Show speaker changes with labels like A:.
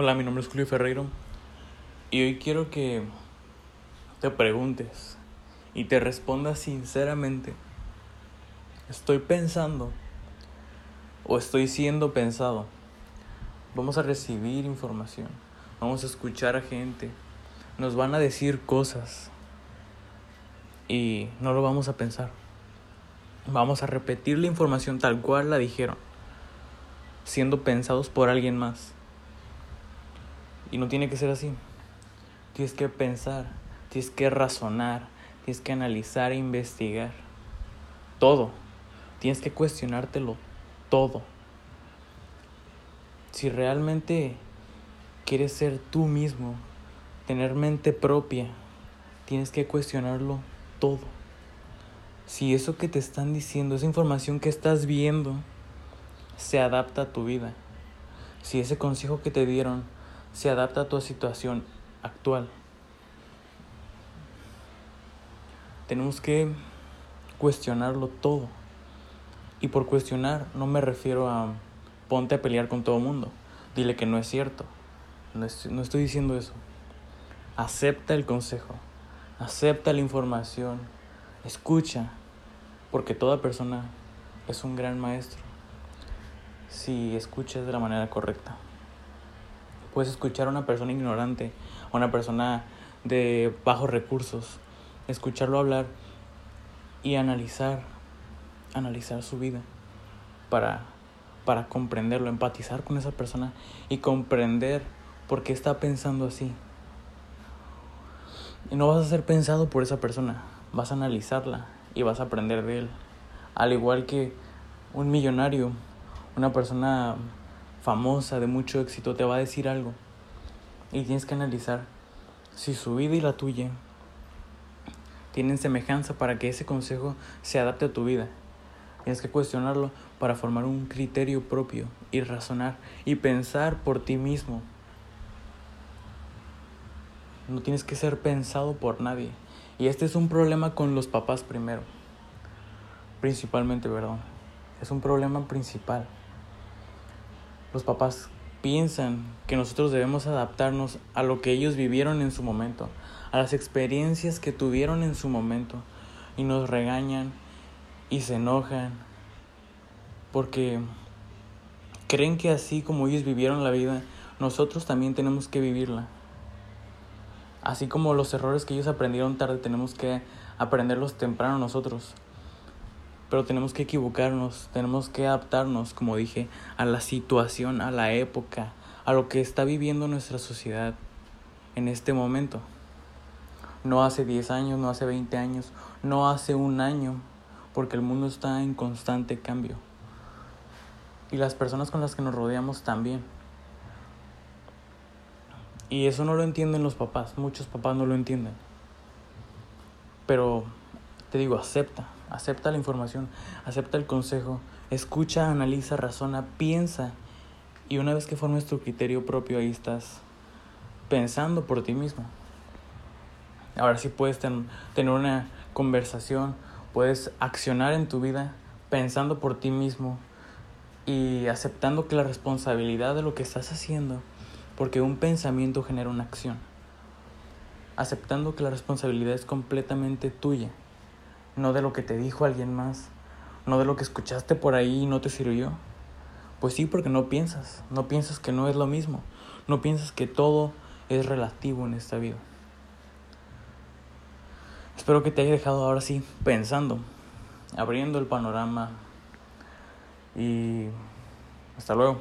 A: Hola, mi nombre es Julio Ferreiro y hoy quiero que te preguntes y te respondas sinceramente. ¿Estoy pensando o estoy siendo pensado? Vamos a recibir información, vamos a escuchar a gente, nos van a decir cosas y no lo vamos a pensar. Vamos a repetir la información tal cual la dijeron, siendo pensados por alguien más. Y no tiene que ser así. Tienes que pensar, tienes que razonar, tienes que analizar e investigar. Todo. Tienes que cuestionártelo todo. Si realmente quieres ser tú mismo, tener mente propia, tienes que cuestionarlo todo. Si eso que te están diciendo, esa información que estás viendo, se adapta a tu vida. Si ese consejo que te dieron se adapta a tu situación actual. Tenemos que cuestionarlo todo. Y por cuestionar no me refiero a ponte a pelear con todo mundo. Dile que no es cierto. No, no estoy diciendo eso. Acepta el consejo. Acepta la información. Escucha. Porque toda persona es un gran maestro. Si escuchas de la manera correcta. Puedes escuchar a una persona ignorante, a una persona de bajos recursos, escucharlo hablar y analizar, analizar su vida para, para comprenderlo, empatizar con esa persona y comprender por qué está pensando así. Y no vas a ser pensado por esa persona, vas a analizarla y vas a aprender de él. Al igual que un millonario, una persona famosa, de mucho éxito, te va a decir algo. Y tienes que analizar si su vida y la tuya tienen semejanza para que ese consejo se adapte a tu vida. Tienes que cuestionarlo para formar un criterio propio y razonar y pensar por ti mismo. No tienes que ser pensado por nadie. Y este es un problema con los papás primero. Principalmente, perdón. Es un problema principal los papás piensan que nosotros debemos adaptarnos a lo que ellos vivieron en su momento, a las experiencias que tuvieron en su momento, y nos regañan y se enojan, porque creen que así como ellos vivieron la vida, nosotros también tenemos que vivirla. Así como los errores que ellos aprendieron tarde, tenemos que aprenderlos temprano nosotros pero tenemos que equivocarnos, tenemos que adaptarnos, como dije, a la situación, a la época, a lo que está viviendo nuestra sociedad en este momento. No hace 10 años, no hace 20 años, no hace un año, porque el mundo está en constante cambio. Y las personas con las que nos rodeamos también. Y eso no lo entienden los papás, muchos papás no lo entienden. Pero te digo, acepta, acepta la información, acepta el consejo, escucha, analiza, razona, piensa. Y una vez que formes tu criterio propio, ahí estás pensando por ti mismo. Ahora sí puedes tener una conversación, puedes accionar en tu vida pensando por ti mismo y aceptando que la responsabilidad de lo que estás haciendo, porque un pensamiento genera una acción. Aceptando que la responsabilidad es completamente tuya no de lo que te dijo alguien más, no de lo que escuchaste por ahí y no te sirvió. Pues sí, porque no piensas, no piensas que no es lo mismo, no piensas que todo es relativo en esta vida. Espero que te haya dejado ahora sí pensando, abriendo el panorama y hasta luego.